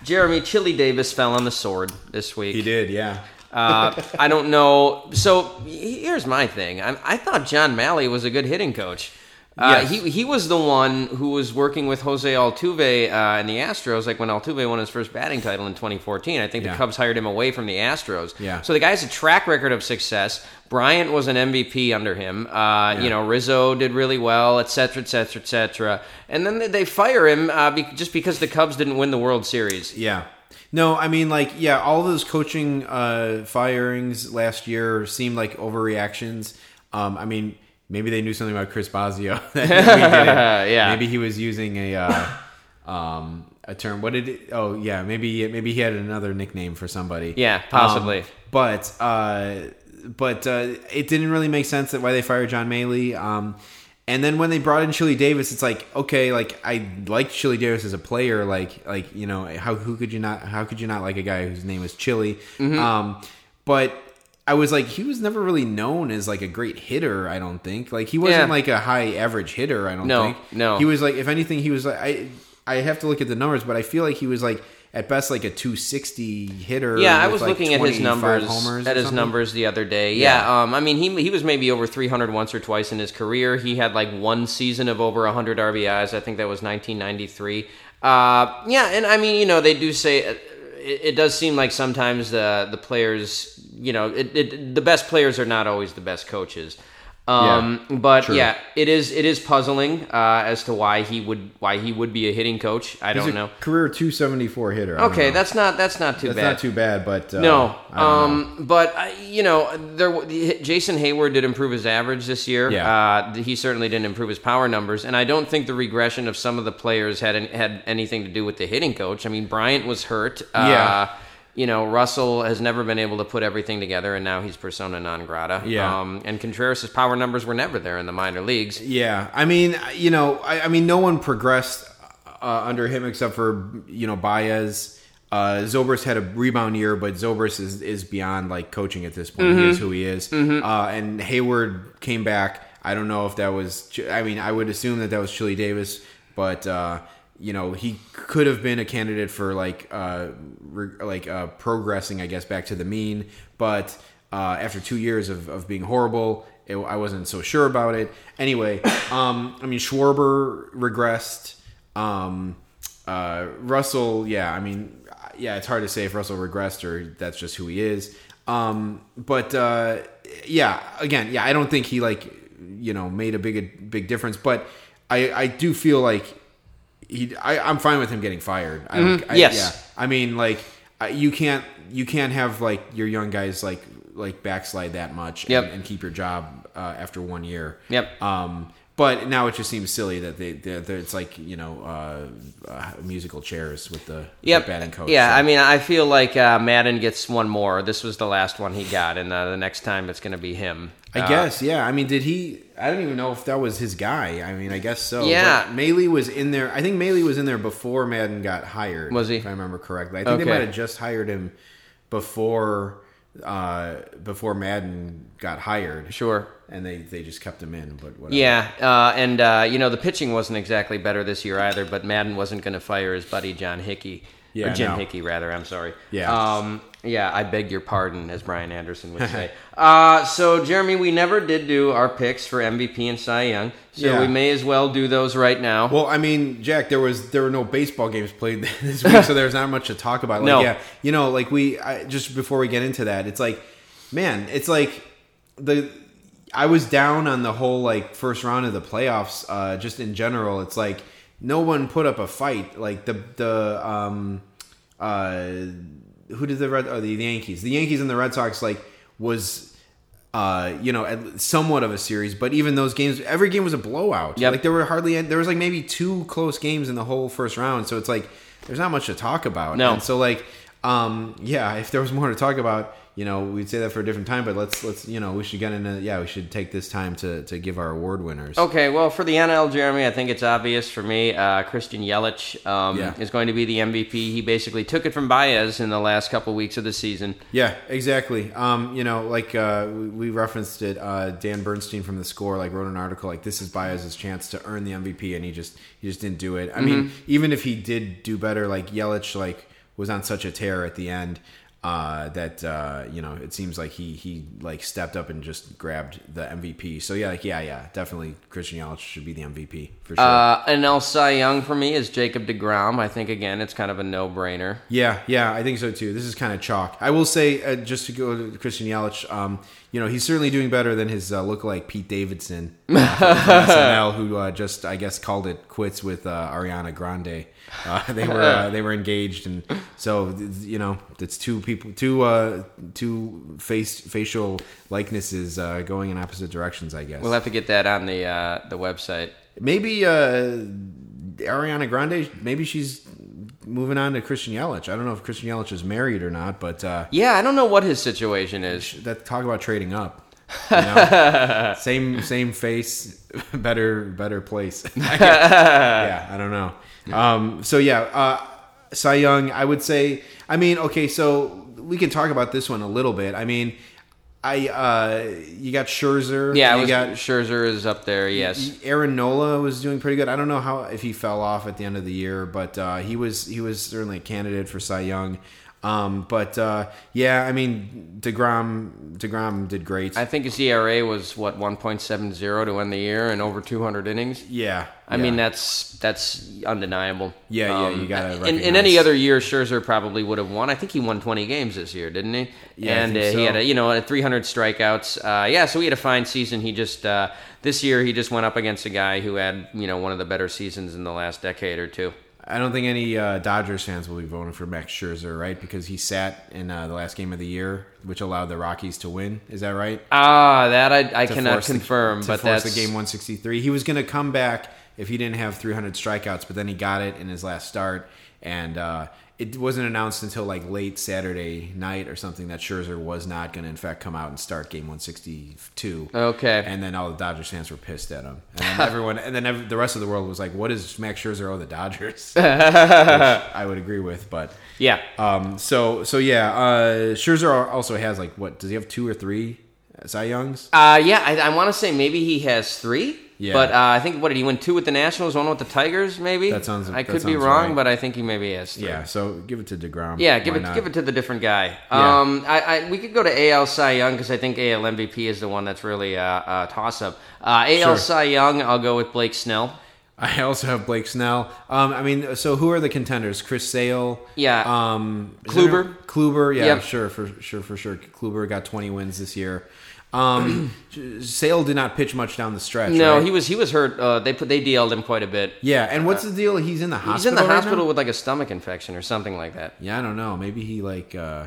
Jeremy Chili Davis fell on the sword this week. he did. Yeah. Uh, I don't know. So here's my thing. I, I thought John Mallee was a good hitting coach. Uh, Yes. he he was the one who was working with Jose Altuve uh, in the Astros, like when Altuve won his first batting title in 2014. I think Yeah. the Cubs hired him away from the Astros. Yeah. So the guy has a track record of success. Bryant was an MVP under him. Uh, You know, Rizzo did really well, et cetera, et cetera, et cetera. And then they, they fire him uh, be, just because the Cubs didn't win the World Series. Yeah. No, I mean, like, yeah, all those coaching uh, firings last year seemed like overreactions. Um, I mean, maybe they knew something about Chris Bosio that we didn't. Yeah. Maybe he was using a uh, um, a term. What did it? Oh, yeah. Maybe maybe he had another nickname for somebody. Yeah, possibly. Um, but uh, but uh, it didn't really make sense that why they fired John Mallee. Um, and then when they brought in Chili Davis, it's like okay, like I like Chili Davis as a player. Like like you know how who could you not how could you not like a guy whose name is Chili? Mm-hmm. Um, but I was like he was never really known as like a great hitter. I don't think like he wasn't Yeah. like a high average hitter. I don't No, think no. He was like if anything he was like I I have to look at the numbers, but I feel like he was like at best like a 260 hitter. Yeah, I was like, looking at his numbers at his something. numbers the other day. Yeah, Yeah. um, I mean he he was maybe over 300 once or twice in his career. He had like one season of over 100 RBIs. I think that was 1993. Uh, yeah, and I mean you know they do say. It, it does seem like sometimes the the players, you know, it, it, the best players are not always the best coaches. Um, but true. yeah, it is it is puzzling uh, as to why he would why he would be a hitting coach. I He's don't a know. career 274 hitter. I Okay, that's not that's not too bad. that's bad. not too bad, but uh, No, know. um, but uh, you know, there Jason Heyward did improve his average this year. Yeah. Uh, he certainly didn't improve his power numbers, and I don't think the regression of some of the players had an, had anything to do with the hitting coach. I mean, Bryant was hurt. Uh, Yeah. You know, Russell has never been able to put everything together, and now he's persona non grata. Yeah. Um, and Contreras' power numbers were never there in the minor leagues. Yeah, I mean, you know, I, I mean, no one progressed uh, under him except for you know Baez. Uh, Zobrist had a rebound year, but Zobrist is, is beyond like coaching at this point. He is who he is. Uh, and Heyward came back. I don't know if that was. I mean, I would assume that that was Chili Davis, but uh, you know, he could have been a candidate for like uh, re- like uh, progressing, I guess, back to the mean. But uh, after two years of, of being horrible, it, I wasn't so sure about it. Anyway, um, I mean, Schwarber regressed. Um, uh, Russell, yeah, I mean, yeah, it's hard to say if Russell regressed or that's just who he is. Um, but uh, yeah, again, yeah, I don't think he like you know made a big big difference. But I I do feel like he I, I'm fine with him getting fired. I don't, I, Mm-hmm. Yes. yeah. I mean, like you can't you can't have like your young guys like like backslide that much and, and keep your job uh, after one year. Yep. Um, but now it just seems silly that they they're, they're- it's like you know uh, uh, musical chairs with the Yep. batting coach. Yeah, So- I mean, I feel like uh, Maddon gets one more. This was the last one he got, and uh, the next time it's going to be him. I Uh, guess, yeah. I mean, did he? I don't even know if that was his guy. I mean, I guess so. Yeah. But Mallee was in there. I think Mallee was in there before Maddon got hired. Was he? If I remember correctly, I think Okay. they might have just hired him before uh, before Maddon got hired. Sure. And they they just kept him in. But whatever. Yeah, uh, and uh, you know the pitching wasn't exactly better this year either. But Maddon wasn't going to fire his buddy John Hickey, Yeah, or Jim no. Hickey rather. I'm sorry. Yeah. Um, yeah, I beg your pardon, as Brian Anderson would say. uh, so Jeremy, we never did do our picks for MVP and Cy Young, so Yeah. we may as well do those right now. Well, I mean, Jack, there was there were no baseball games played this week, so there's not much to talk about. Like, No. yeah, you know, like we I, just before we get into that, it's like, man, it's like the I was down on the whole like first round of the playoffs. Uh, just in general, it's like no one put up a fight. Like the the um uh who did the red or the, the Yankees the Yankees and the Red Sox like was uh, you know, somewhat of a series, but even those games, every game was a blowout. Yeah, Like there were hardly, there was like maybe two close games in the whole first round. So it's like there's not much to talk about. No. And so like, um, yeah, if there was more to talk about, you know, we'd say that for a different time. But let's let's you know, we should get into yeah, we should take this time to to give our award winners. Okay, well, for the NL, Jeremy, I think it's obvious for me. Uh, Christian Yelich um, Yeah. is going to be the MVP. He basically took it from Baez in the last couple weeks of the season. Yeah, exactly. Um, you know, like uh, we, referenced it. Uh, Dan Bernstein from the Score like wrote an article like this is Baez's chance to earn the MVP, and he just he just didn't do it. I mean, Mm-hmm. even if he did do better, like Yelich like was on such a tear at the end uh, that uh, you know it seems like he he like stepped up and just grabbed the MVP. So yeah, like yeah, yeah, definitely Christian Yelich should be the MVP for sure. Uh, NL Cy Young for me is Jacob DeGrom. I think, again, it's kind of a no brainer. Yeah, yeah, I think so too. This is kind of chalk. I will say, uh, just to go to Christian Yelich, um, you know, he's certainly doing better than his uh, lookalike Pete Davidson uh, SNL, who uh, just, I guess, called it quits with uh, Ariana Grande. Uh, they were uh, they were engaged, and so you know, it's two people, two uh, two face facial likenesses uh, going in opposite directions. I guess We'll have to get that on the uh, the website. maybe uh, Ariana Grande, maybe she's moving on to Christian Yelich. I don't know if Christian Yelich is married or not, but. Uh, Yeah, I don't know what his situation is. that talk about trading up. You know? same same face, better better place. yeah, I don't know. Um, so yeah, uh, Cy Young. I would say. I mean, okay, so we can talk about this one a little bit. I mean, I uh, you got Scherzer. Yeah, you was, got Scherzer is up there. Yes. Aaron Nola was doing pretty good. I don't know how if he fell off at the end of the year, but uh, he was he was certainly a candidate for Cy Young. Um, but uh, yeah, I mean Degrom Degrom did great. I think his ERA was what 1.70 to end the year and over 200 innings. yeah, I yeah. mean that's that's undeniable. Yeah, yeah, you gotta In, in any other year, Scherzer probably would have won. I think he won 20 games this year, didn't he? Yeah, and uh, he had a you know a 300 strikeouts. Uh, yeah, so he had a fine season. He just uh, this year he just went up against a guy who had you know one of the better seasons in the last decade or two. I don't think any uh, Dodgers fans will be voting for Max Scherzer, right? Because he sat in uh, the last game of the year, which allowed the Rockies to win. Is that right? Ah, that I, I cannot the- confirm, to but that's the game 163. He was going to come back if he didn't have 300 strikeouts, but then he got it in his last start, and uh, it wasn't announced until like late Saturday night or something that Scherzer was not going to in fact come out and start game 162. Okay. And then all the Dodgers fans were pissed at him, and then everyone, and then ev the rest of the world was like, "What does Max Scherzer owe the Dodgers?" Which I would agree with, but yeah. um, so so yeah, uh, Scherzer also has like what does he have two or three Cy Youngs? Uh, yeah, I, I want to say maybe he has three. Yeah. But uh, I think what did he win two with the Nationals, one with the Tigers, maybe. That sounds- I could be wrong, right. but I think he maybe has three. Yeah, so give it to Degrom. Yeah, give Why it not? give it to the different guy. Yeah. Um, I, I we could go to AL Cy Young because I think AL MVP is the one that's really a, a toss up. Uh, AL Sure. Cy Young, I'll go with Blake Snell. I also have Blake Snell. Um, I mean, so who are the contenders? Chris Sale. Yeah. Um, Kluber. Kluber. Yeah, Yep. sure, for sure, for sure. Kluber got 20 wins this year. Um, Sale did not pitch much down the stretch. No, right? he was he was hurt. Uh, they put they DL'd him quite a bit. Yeah, and what's the deal? He's in the hospital. He's in the right hospital now? with like a stomach infection or something like that. Yeah, I don't know. Maybe he like uh,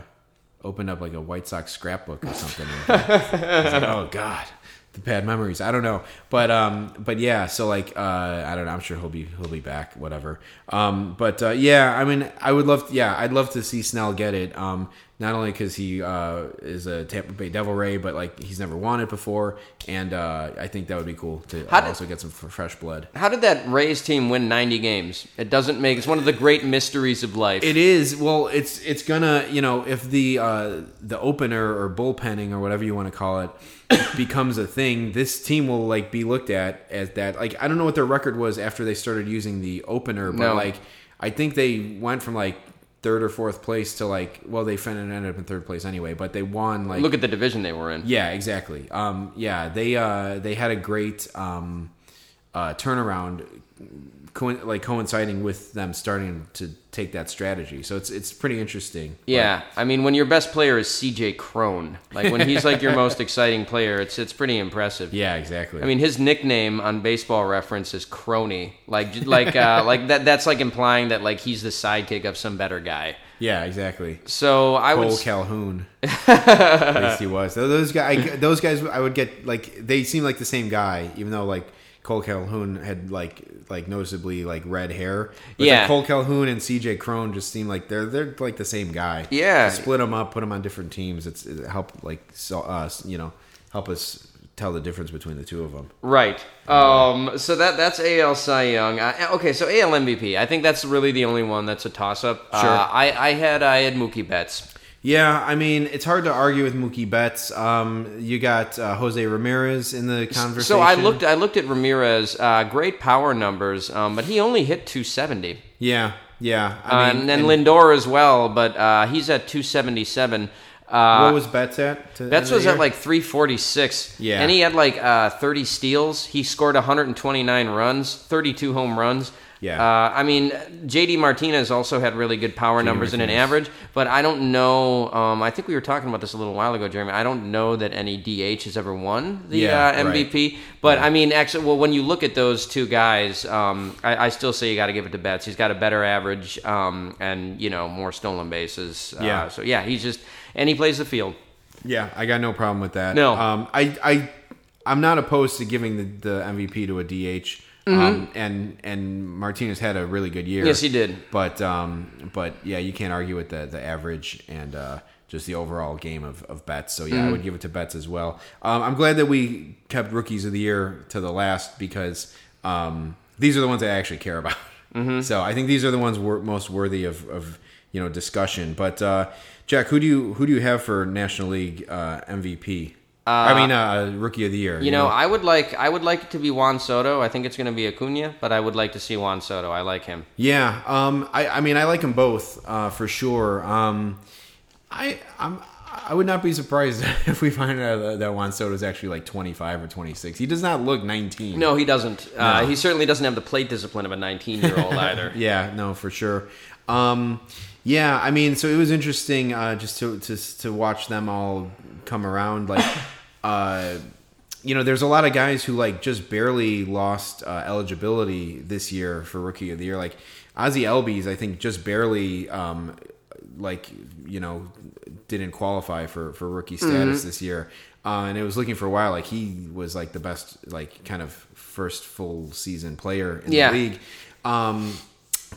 opened up like a White Sox scrapbook or something. like, oh God, the bad memories. I don't know, but um, but yeah. So like, uh, I don't know. I'm sure he'll be he'll be back. Whatever. Um, but uh, yeah, I mean, I would love. yeah, I'd love to see Snell get it. Um, not only because he uh, is a Tampa Bay Devil Ray, but like he's never won it before, and uh, I think that would be cool to did- also get some fresh blood. How did that Rays team win 90 games? It doesn't make. It's one of the great mysteries of life. It is well. It's it's gonna you know if the uh, the opener or bullpenning or whatever you want to call it becomes a thing, this team will like be looked at as that. Like I don't know what their record was after they started using the opener, but No. like I think they went from like third or fourth place to like well they ended up in third place anyway, but they won like Look at the division they were in. yeah, exactly. Um, yeah, they uh, they had a great um, uh, turnaround, co- like coinciding with them starting to take that strategy. So it's it's pretty interesting. Yeah, I mean, when your best player is C.J. Cron, like when he's like your most exciting player, it's it's pretty impressive. Yeah, exactly. I mean, his nickname on Baseball Reference is Crony. Like, like, uh, like that. That's like implying that like he's the sidekick of some better guy. yeah, exactly. So I would. Cole Calhoun. At least he was. Those guys, those guys, I would get like they seem like the same guy, even though like Cole Calhoun had like like noticeably like red hair. But it's like Yeah. Cole Calhoun and C.J. Cron just seem like they're they're like the same guy. Yeah. split them up, put them on different teams. It's it help like so us, you know, help us tell the difference between the two of them. Right. Um, so that that's AL Cy Young. Uh, okay, so AL MVP. I think that's really the only one that's a toss up. Sure. Uh, I I had I had Mookie Betts. Yeah, I mean it's hard to argue with Mookie Betts. Um, you got uh, Jose Ramirez in the conversation. So I looked I looked at Ramirez. Uh, great power numbers, um, but he only hit 270. Yeah, yeah. Uh, I mean, and then Lindor as well, but uh, he's at 277. Uh, what was Betts at? Betts was at like 346. Yeah. And he had like uh, 30 steals. He scored 129 runs, 32 home runs. Yeah. Uh, I mean, JD Martinez also had really good power numbers in an average, but I don't know. Um, I think we were talking about this a little while ago, Jeremy. I don't know that any DH has ever won the Yeah, uh, right. MVP. But I mean, actually, well, when you look at those two guys, um, I, I still say you got to give it to Betts. He's got a better average um, and you know more stolen bases. Uh, Yeah. So yeah, he's just and he plays the field. Yeah, I got no problem with that. No. um, I, I, I'm not opposed to giving the, the MVP to a DH. Um, and and Martinez had a really good year. Mm-hmm. Yes, he did. But um, but yeah, you can't argue with the the average and uh, just the overall game of, of Betts. So yeah, Mm-hmm. I would give it to Betts as well. Um, I'm glad that we kept rookies of the year to the last because um, these are the ones I actually care about. Mm-hmm. So I think these are the ones wor- most worthy of, of you know discussion. But uh, Jack, who do you who do you have for National League uh, MVP? I mean, uh, Rookie of the Year. You know, I would like I would like it to be Juan Soto. I think it's going to be Acuna, but I would like to see Juan Soto. I like him. Yeah, um, I, I mean, I like them both uh, for sure. Um, I I'm, I would not be surprised if we find out that- Juan Soto is actually like 25 or 26. He does not look 19. No, he doesn't. Uh, he certainly doesn't have the plate discipline of a 19 year old either. Yeah, no, for sure. Um, yeah, I mean, so it was interesting uh, just to, to to watch them all come around. Like, uh, you know, there's a lot of guys who like just barely lost uh, eligibility this year for Rookie of the Year. Like Ozzie Albies, I think just barely, um, like you know, didn't qualify for for rookie status Mm-hmm. this year. Uh, and it was looking for a while like he was like the best like kind of first full season player in Yeah. the league. Um,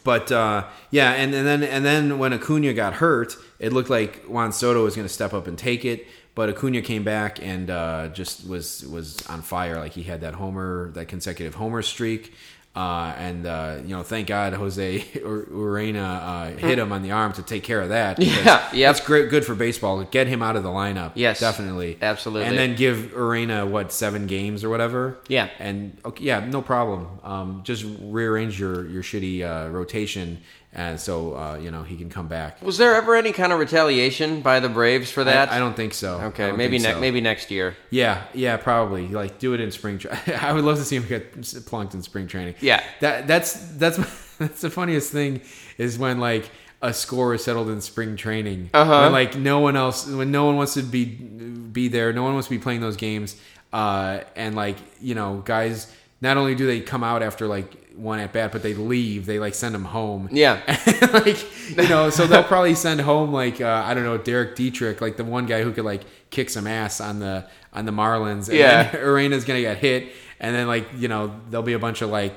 but uh, yeah, and, and then and then when Acuna got hurt, it looked like Juan Soto was going to step up and take it. But Acuna came back and uh, just was was on fire. Like he had that homer, that consecutive homer streak. Uh, and uh, you know, thank God Jose Ur- Urena uh, hit him on the arm to take care of that. because Yeah, that's great, good for baseball. Get him out of the lineup. Yes, definitely, absolutely. And then give Urena what seven games or whatever. Yeah. and okay, yeah, no problem. Um, just rearrange your your shitty uh, rotation, and so uh, you know he can come back. Was there ever any kind of retaliation by the Braves for that? I, I don't think so. Okay, maybe think ne- so. maybe next year. Yeah, yeah, probably. Like do it in spring. Tra- I would love to see him get plunked in spring training. Yeah. that that's that's that's the funniest thing is when like a score is settled in spring training. Uh-huh. When like no one else, when no one wants to be be there, no one wants to be playing those games, uh, and like you know guys not only do they come out after like one at bat, but they leave. They like send them home. Yeah. like you know, so they'll probably send home like uh, I don't know Derek Dietrich, like the one guy who could like kick some ass on the on the Marlins. And Yeah. Urena's gonna get hit, and then like you know there'll be a bunch of like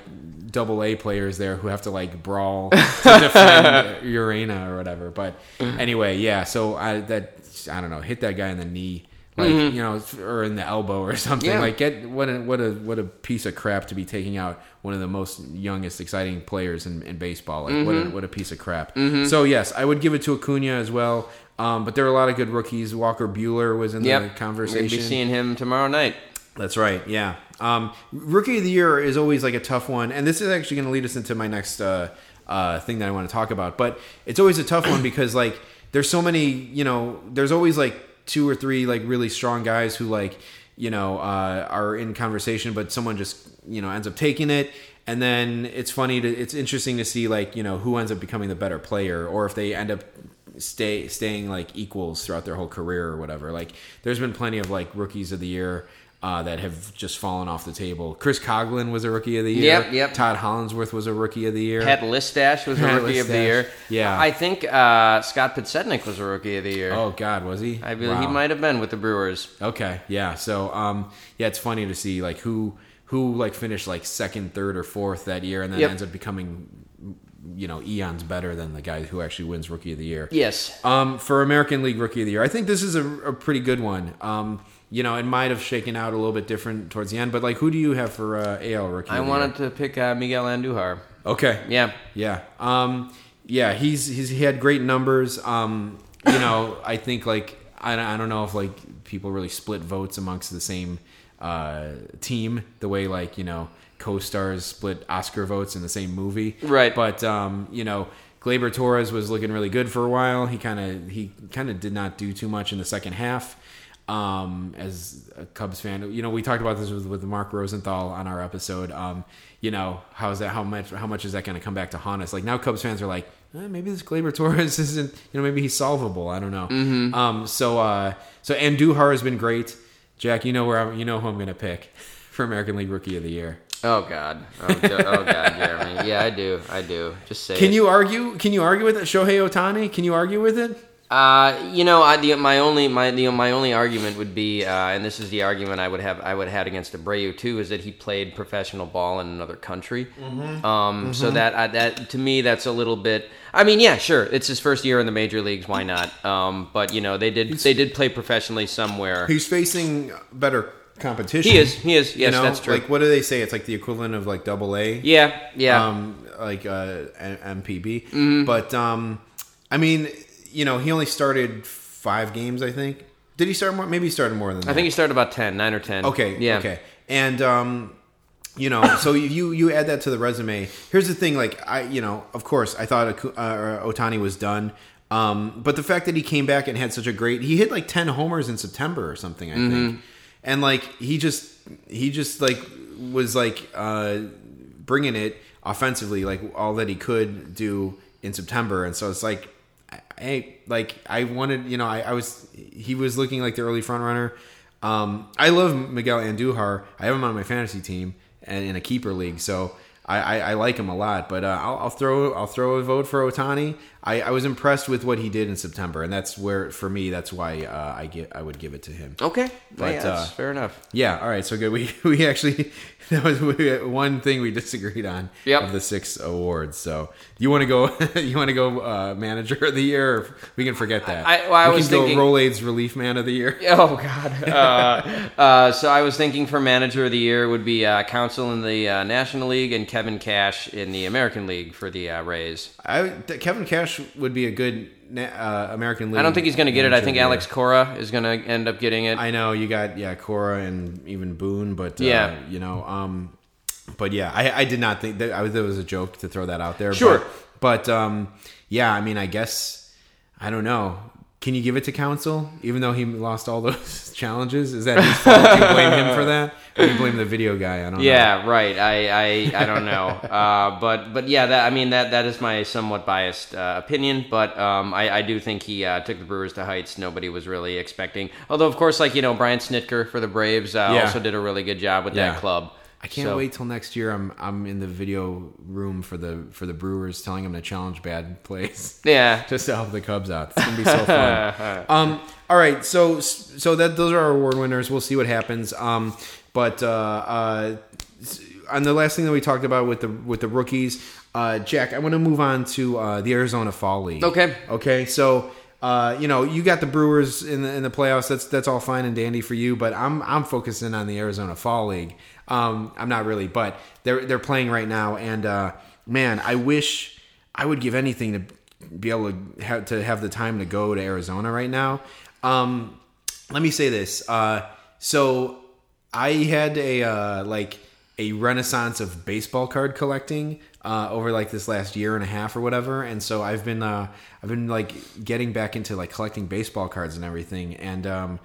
double A players there who have to like brawl to defend Urena or whatever. But anyway, yeah. So I that I don't know, hit that guy in the knee. Like you know, or in the elbow or something. Yeah. Like get what a what a what a piece of crap to be taking out one of the most youngest, exciting players in, in baseball. Like what a what a piece of crap. So yes, I would give it to Acuna as well. Um, but there are a lot of good rookies. Walker Buehler was in the Yep. We'll conversation. be seeing him tomorrow night. That's right. Yeah. Um, rookie of the year is always like a tough one, and this is actually going to lead us into my next uh, uh, thing that I want to talk about. But it's always a tough one because like there's so many. You know, there's always like two or three like really strong guys who like you know uh, are in conversation, but someone just you know ends up taking it. And then it's funny to it's interesting to see like you know who ends up becoming the better player, or if they end up stay staying like equals throughout their whole career or whatever. Like there's been plenty of like rookies of the year uh, that have just fallen off the table. Chris Coghlan was a rookie of the year. Yep, yep. Todd Hollandsworth was a rookie of the year. Pat Listach was a rookie of the year. Yeah. I think uh, Scott Podsednik was a rookie of the year. oh God, was he? I believe he might have been with the Brewers. Okay, yeah. So, um, yeah, it's funny to see like who who like finished like second, third, or fourth that year, and then Yep. ends up becoming you know eons better than the guy who actually wins Rookie of the Year. Yes. Um, for American League Rookie of the Year, I think this is a, a pretty good one. Um, you know, it might have shaken out a little bit different towards the end, but like, who do you have for uh, AL Rookie? I wanted to pick uh, Miguel Andujar. Okay. Yeah. Yeah. Um, yeah, he's, he's he had great numbers. Um, you know, I think like I, I don't know if like people really split votes amongst the same uh, team the way like you know co-stars split Oscar votes in the same movie. Right. But um, you know, Gleyber Torres was looking really good for a while. He kind of he kind of did not do too much in the second half. Um, as a Cubs fan, you know, we talked about this with, with Mark Rosenthal on our episode. Um, you know, how's that? How much? How much is that going to come back to haunt us? Like now, Cubs fans are like, eh, maybe this Gleyber Torres isn't. You know, maybe he's solvable. I don't know. Um, so uh, so Andujar has been great. Jack, you know where I'm, you know who I'm going to pick for American League Rookie of the Year. Oh God. Oh, oh God, Jeremy. Yeah, I do. I do. Just say. Can it. you argue? Can you argue with it? Shohei Ohtani? Can you argue with it? Uh, you know, I, the, my only my the, my only argument would be, uh, and this is the argument I would have I would have had against Abreu too, is that he played professional ball in another country. Um, so that uh, that to me that's a little bit. I mean, yeah, sure, it's his first year in the major leagues. Why not? Um, but you know, they did they did play professionally somewhere. He's facing better competition. He is. He is. You Yes, know, that's true. Like, what do they say? It's like the equivalent of like double A. yeah, yeah. Um, like uh, NPB. Mm-hmm. But um, I mean, you know, he only started five games. I think. Did he start more? Maybe he started more than that. I think he started about 10, 9 or ten. Okay. Yeah. Okay. And um, you know, so you you add that to the resume. Here's the thing, like I, you know, of course, I thought uh, Ohtani was done. Um, but the fact that he came back and had such a great, he hit like ten homers in September or something, I think, and like he just he just like was like uh, bringing it offensively, like all that he could do in September, and so it's like hey, like I wanted, you know, I, I was he was looking like the early front runner. Um, I love Miguel Andujar. I have him on my fantasy team and in a keeper league, so I, I, I like him a lot. But uh, I'll, I'll throw I'll throw a vote for Ohtani. I, I was impressed with what he did in September, and that's where for me that's why uh, I get I would give it to him. Okay. But, yeah, uh, fair enough. Yeah, all right, so good. We we actually that was one thing we disagreed on Yep. of the six awards. So you want to go you want to go uh, manager of the year? Or we can forget that. I- well, I we was can thinking- go Rolaids relief man of the year. Oh God! Uh, uh, so I was thinking for manager of the year would be uh, Counsell in the uh, National League and Kevin Cash in the American League for the uh, Rays. I Kevin Cash would be a good uh, American League. I don't think he's going to get it. I think year. Alex Cora is going to end up getting it. I know you got yeah Cora and even Boone, but uh, Yeah. you know, um, but yeah, I, I did not think that I was that was a joke to throw that out there. Sure. but, but um, yeah, I mean, I guess I don't know. Can you give it to Counsell, even though he lost all those challenges? Is that his fault? Do you blame him for that, or do you blame the video guy? I don't know. yeah, right. I, I, I don't know. uh, but but yeah, that I mean that that is my somewhat biased uh, opinion. But um, I, I do think he uh, took the Brewers to heights nobody was really expecting. Although of course, like you know, Brian Snitker for the Braves uh, Yeah. also did a really good job with Yeah. that club. I can't So- wait till next year. I'm I'm in the video room for the for the Brewers, telling them to challenge bad plays. Yeah. just to help the Cubs out. It's gonna be so fun. um, all right, so so that those are our award winners. We'll see what happens. Um, but uh, uh, on the last thing that we talked about with the with the rookies, uh, Jack, I want to move on to uh, the Arizona Fall League. Okay. Okay. So. Uh, you know, you got the Brewers in the in the playoffs. That's that's all fine and dandy for you, but I'm I'm focusing on the Arizona Fall League. Um, I'm not really, but they're they're playing right now, and uh, man, I wish I would give anything to be able to have to have the time to go to Arizona right now. Um, let me say this. Uh, so I had a uh, like a renaissance of baseball card collecting uh, over like this last year and a half or whatever, and so I've been uh, I've been like getting back into like collecting baseball cards and everything, and um,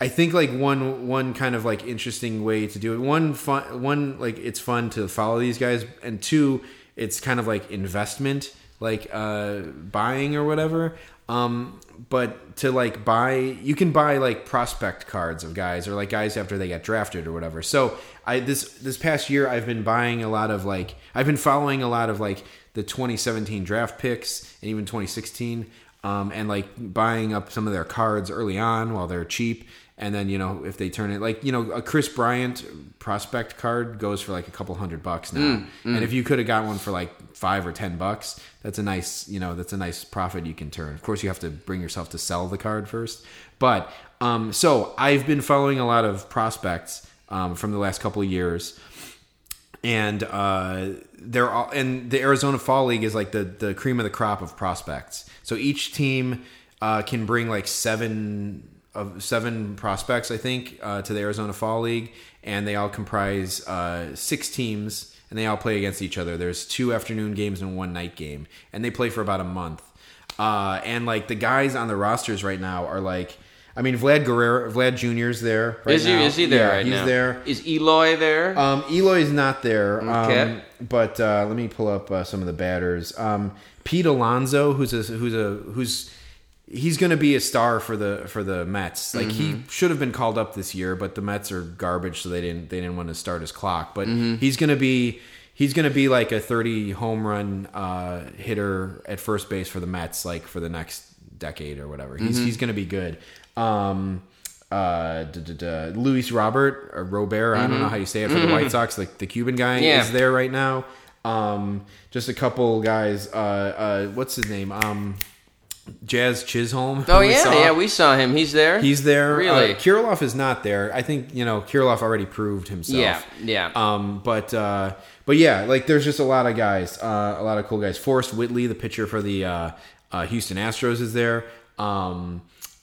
I think like one one kind of like interesting way to do it. One fun one like it's fun to follow these guys, and two it's kind of like investment, like uh, buying or whatever. Um, but to like buy, you can buy like prospect cards of guys or like guys after they get drafted or whatever. So I this this past year I've been buying a lot of like I've been following a lot of like the 2017 draft picks and even 2016, um, and like buying up some of their cards early on while they're cheap. And then you know if they turn it like you know a Kris Bryant prospect card goes for like a couple hundred bucks now, and if you could have got one for like five or ten bucks, that's a nice you know that's a nice profit you can turn. Of course, you have to bring yourself to sell the card first, but um, so I've been following a lot of prospects um, from the last couple of years, and uh, they're all and the Arizona Fall League is like the the cream of the crop of prospects. So each team uh, can bring like seven of seven prospects, I think, uh, to the Arizona Fall League, and they all comprise uh, six teams, and they all play against each other. There's two afternoon games and one night game, and they play for about a month. Uh, and like the guys on the rosters right now are like. I mean, Vlad Guerrero, Vlad Jr.'s there. Right Is he now. is he there Yeah, right he's now? there. Is Eloy there? Um, Eloy's not there. Okay. Um, but uh, let me pull up uh, some of the batters. Um, Pete Alonso, who's a who's a who's he's going to be a star for the for the Mets. Like he should have been called up this year, but the Mets are garbage, so they didn't they didn't want to start his clock. But he's going to be he's going to be like a 30 home run uh, hitter at first base for the Mets, like for the next decade or whatever. He's he's going to be good. Um, uh, duh, duh, duh, Luis Robert or Robert, I don't know how you say it for the White Sox, like the Cuban guy Yeah. is there right now. Um, just a couple guys. Uh, uh, what's his name? Um, Jazz Chisholm. oh yeah, saw. yeah, we saw him. He's there. He's there. Really? Uh, Kirilloff is not there. I think you know Kirilloff already proved himself. Yeah, yeah. Um, but uh, but yeah, like there's just a lot of guys, uh, a lot of cool guys. Forrest Whitley, the pitcher for the uh, uh, Houston Astros, is there. Um,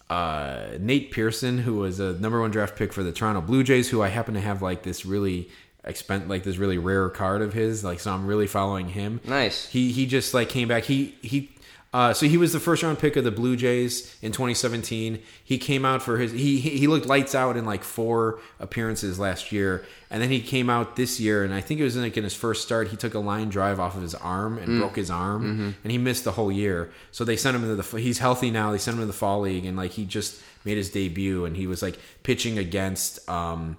uh, Nate Pearson, who was a number one draft pick for the Toronto Blue Jays, who I happen to have like this really expen like this really rare card of his. Like so, I'm really following him. Nice. He he just like came back. He he. Uh, so he was the first round pick of the Blue Jays in 2017. He came out for his he he looked lights out in like four appearances last year, and then he came out this year, and I think it was like in his first start. He took a line drive off of his arm and broke his arm, and he missed the whole year. So they sent him to the he's healthy now. They sent him to the fall league, and like he just made his debut, and he was like pitching against um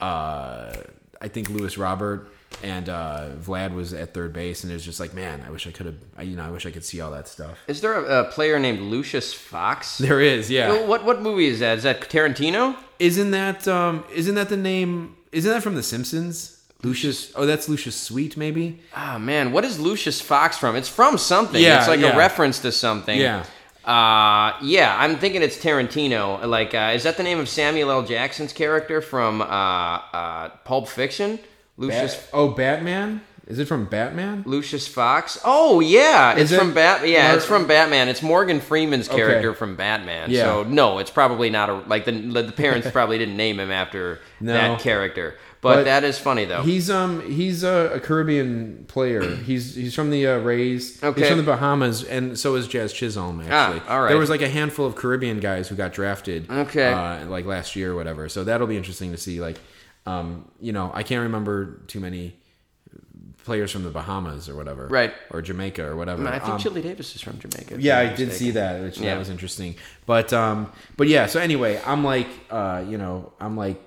uh I think Luis Robert and uh, Vlad was at third base, and it was just like, man, I wish I could have, you know, I wish I could see all that stuff. Is there a, a player named Lucius Fox? There is, yeah. What what movie is that? Is that Tarantino? Isn't that um? Isn't that the name? Isn't that from The Simpsons? Lucius. Oh, that's Lucius Sweet, maybe. Ah man, what is Lucius Fox from? It's from something. Yeah, it's like yeah. a reference to something. Yeah. Uh, yeah, I'm thinking it's Tarantino. Like, uh, is that the name of Samuel L. Jackson's character from uh, uh, Pulp Fiction? Lucius Bat- oh, Batman. Is it from Batman? Lucius Fox. Oh yeah, it's it? from Bat. Yeah, Mar- it's from Batman. It's Morgan Freeman's Okay. character from Batman. Yeah. So no, it's probably not a like the the parents probably didn't name him after No. that character. But, But that is funny though. He's um he's a, a Caribbean player. He's he's from the uh, Rays. Okay. He's from the Bahamas, and so is Jazz Chisholm. Actually, Ah, all right. There was like a handful of Caribbean guys who got drafted. Okay. uh, like last year or whatever. So that'll be interesting to see. Like, um, you know, I can't remember too many players from the Bahamas or whatever, Right. Or Jamaica or whatever. I think Um, Chili Davis is from Jamaica. yeah, I did see that, which Yeah. that was interesting. But um, but yeah. So anyway, I'm like, uh, you know, I'm like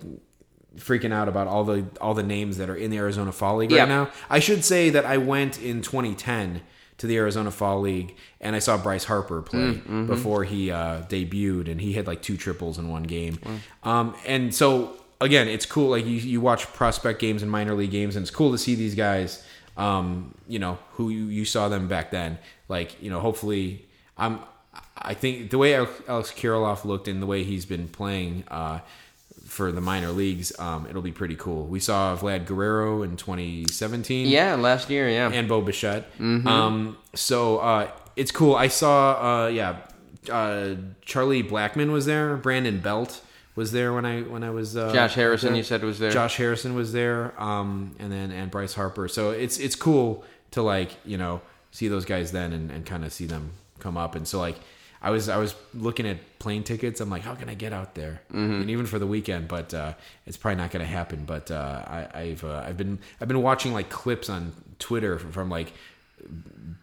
freaking out about all the all the names that are in the Arizona Fall League Yeah. right now. I should say that I went in 2010 to the Arizona Fall League and I saw Bryce Harper play before he uh, debuted, and he had like two triples in one game. Um, and so again, it's cool. Like you, you watch prospect games and minor league games, and it's cool to see these guys. Um, you know who you, you saw them back then. Like you know, hopefully, I'm. I think the way Alex Kirilloff looked and the way he's been playing uh, for the minor leagues, um, it'll be pretty cool. We saw Vlad Guerrero in 2017 Yeah, last year, yeah. and Bo Bichette. Um, so uh, it's cool. I saw, uh, yeah, uh, Charlie Blackmon was there. Brandon Belt was there when I when I was. Uh, Josh Harrison, there. you said was there. Josh Harrison was there, um, and then and Bryce Harper. So it's it's cool to like you know see those guys then and, and kind of see them come up. And so like I was I was looking at plane tickets. I'm like, how can I get out there? And even for the weekend, but uh, it's probably not going to happen. But uh, I, I've uh, I've been I've been watching like clips on Twitter from, from like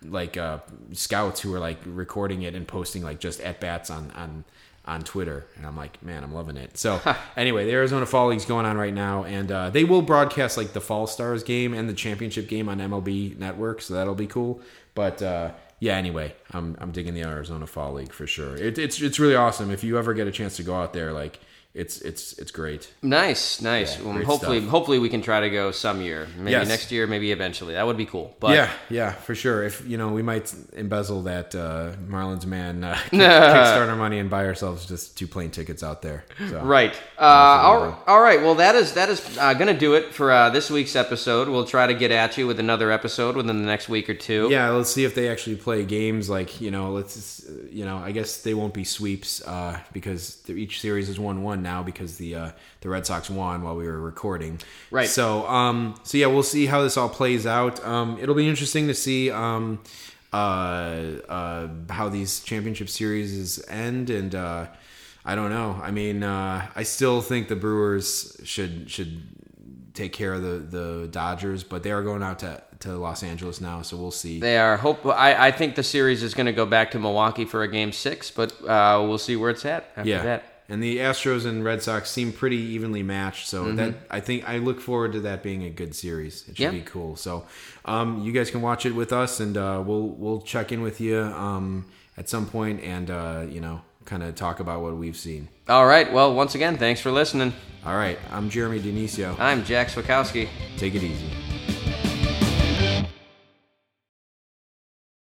like uh, scouts who are like recording it and posting like just at bats on on on Twitter, and I'm like, man, I'm loving it. So anyway, the Arizona Fall League's going on right now, and uh, they will broadcast like the Fall Stars game and the championship game on MLB Network, so that'll be cool. But uh, yeah, anyway, I'm I'm digging the Arizona Fall League for sure. It, it's it's really awesome. If you ever get a chance to go out there, like it's it's it's great. Nice, nice. Yeah, well, hopefully, stuff. hopefully we can try to go some year. Maybe Yes. next year, maybe eventually. That would be cool. But yeah, yeah, for sure. If you know, we might embezzle that uh, Marlins man uh, kick- Kickstarter money and buy ourselves just two plane tickets out there. So. Right. Uh, all, all right. Well, that is that is uh, going to do it for uh, this week's episode. We'll try to get at you with another episode within the next week or two. Yeah, let's see if they actually play games. Like you know, let's you know, I guess they won't be sweeps uh, because each series is one one now because the uh, the Red Sox won while we were recording. Right. So um, so yeah, we'll see how this all plays out. Um, it'll be interesting to see um, uh, uh, how these championship series end and. Uh, I don't know. I mean, uh, I still think the Brewers should should take care of the, the Dodgers, but they are going out to, to Los Angeles now, so we'll see. They are hope. I, I think the series is going to go back to Milwaukee for a game six, but uh, we'll see where it's at after yeah. that. And the Astros and Red Sox seem pretty evenly matched, so Mm-hmm. that I think I look forward to that being a good series. It should Yeah. be cool. So, um, you guys can watch it with us, and uh, we'll we'll check in with you um, at some point, and uh, you know, kind of talk about what we've seen. All right. Well, once again, thanks for listening. All right, I'm Jeremy Denisio. I'm Jack Swakowski. Take it easy.